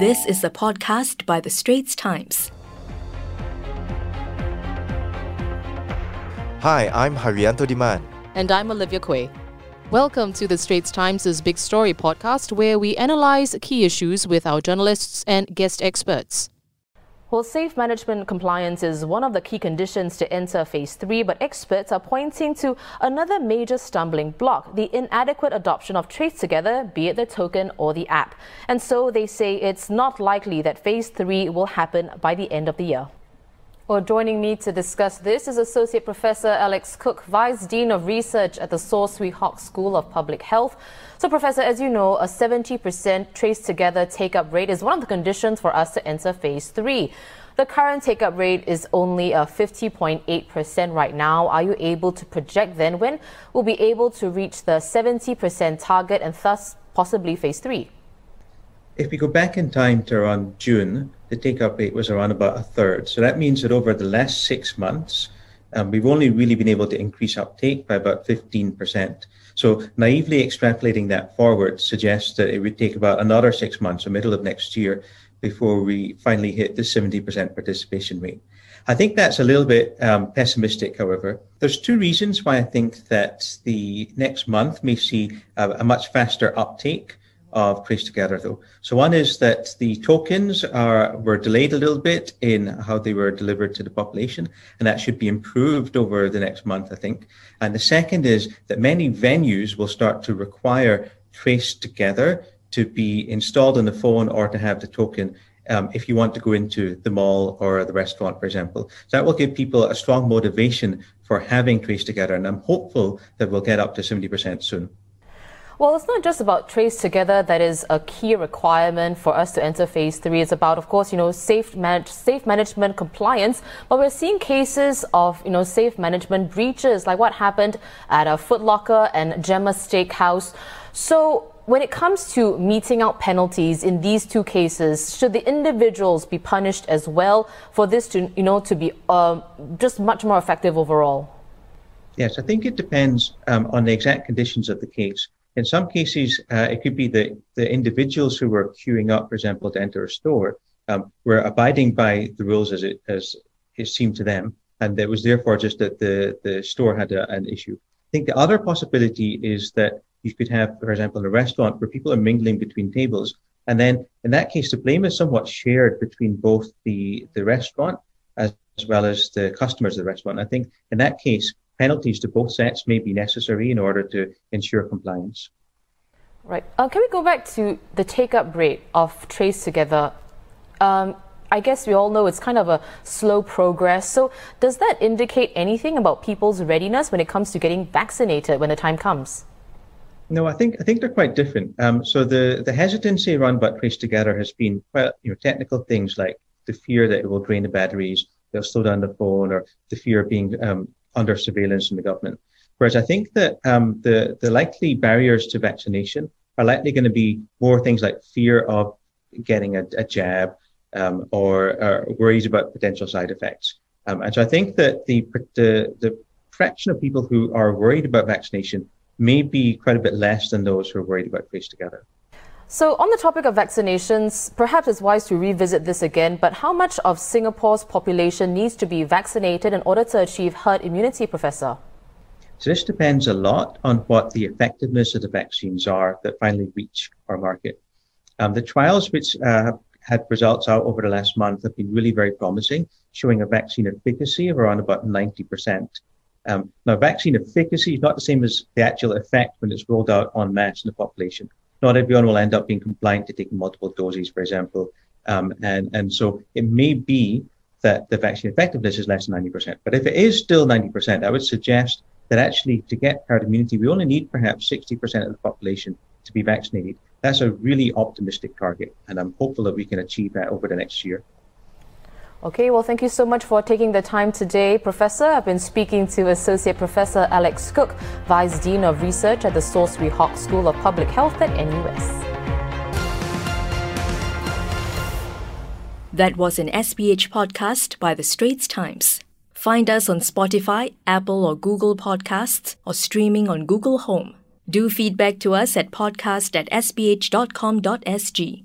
This is a podcast by The Straits Times. Hi, I'm Hairianto Diman. And I'm Olivia Quay. Welcome to the Straits Times' Big Story podcast, where we analyze key issues with our journalists and guest experts. Well, safe management compliance is one of the key conditions to enter phase three, but experts are pointing to another major stumbling block the inadequate adoption of Trace Together, be it the token or the app. And so they say it's not likely that phase three will happen by the end of the year. Well, joining me to discuss this is Associate Professor Alex Cook, Vice Dean of Research at the Saw Swee Hock School of Public Health. So, Professor, as you know, a 70% trace together take up rate is one of the conditions for us to enter phase three. The current take up rate is only a 50.8% right now. Are you able to project then when we'll be able to reach the 70% target and thus possibly phase three? If we go back in time to around June, the take-up rate was around about a third. So that means that over the last six months, um, we've only really been able to increase uptake by about 15%. So naively extrapolating that forward suggests that it would take about another six months, or middle of next year, before we finally hit the 70% participation rate. I think that's a little bit um, pessimistic, however. There's two reasons why I think that the next month may see a, a much faster uptake of Trace Together though. So one is that the tokens are were delayed a little bit in how they were delivered to the population, and that should be improved over the next month, I think. And the second is that many venues will start to require Trace Together to be installed on the phone or to have the token um, if you want to go into the mall or the restaurant, for example. So that will give people a strong motivation for having Trace Together, and I'm hopeful that we'll get up to 70% soon. Well, it's not just about trace together that is a key requirement for us to enter phase three. It's about, of course, you know, safe, manage, safe management compliance. But we're seeing cases of, you know, safe management breaches, like what happened at a Footlocker and Gemma Steakhouse. So when it comes to meting out penalties in these two cases, should the individuals be punished as well for this to, you know, to be uh, just much more effective overall? Yes, I think it depends um, on the exact conditions of the case. In some cases, uh, it could be that the individuals who were queuing up, for example, to enter a store, um, were abiding by the rules as it as it seemed to them, and it was therefore just that the the store had a, an issue. I think the other possibility is that you could have, for example, in a restaurant where people are mingling between tables, and then in that case, the blame is somewhat shared between both the the restaurant as, as well as the customers of the restaurant. I think in that case, penalties to both sets may be necessary in order to ensure compliance. Right. Uh, can we go back to the take up rate of Trace Together? Um, I guess we all know it's kind of a slow progress. So, does that indicate anything about people's readiness when it comes to getting vaccinated when the time comes? No, I think I think they're quite different. Um, so the the hesitancy around about Trace Together has been quite you know technical things like the fear that it will drain the batteries, they'll slow down the phone, or the fear of being um, under surveillance from the government. Whereas I think that um, the, the likely barriers to vaccination are likely going to be more things like fear of getting a, a jab um, or, or, worries about potential side effects. Um, and so I think that the, the, the fraction of people who are worried about vaccination may be quite a bit less than those who are worried about Trace Together. So, on the topic of vaccinations, perhaps it's wise to revisit this again, but how much of Singapore's population needs to be vaccinated in order to achieve herd immunity, Professor? So, this depends a lot on what the effectiveness of the vaccines are that finally reach our market. Um, the trials which uh, had results out over the last month have been really very promising, showing a vaccine efficacy of around about 90%. Um, now, vaccine efficacy is not the same as the actual effect when it's rolled out en masse in the population not everyone will end up being compliant to taking multiple doses, for example. Um, and, and so it may be that the vaccine effectiveness is less than 90%. But if it is still 90%, I would suggest that actually to get herd immunity, we only need perhaps 60% of the population to be vaccinated. That's a really optimistic target, and I'm hopeful that we can achieve that over the next year. Okay, well, thank you so much for taking the time today, Professor. I've been speaking to Associate Professor Alex Cook, Vice Dean of Research at the Swee Hock School of Public Health at NUS. That was an SPH podcast by The Straits Times. Find us on Spotify, Apple or Google Podcasts, or streaming on Google Home. Do feedback to us at podcast at sph.com.sg.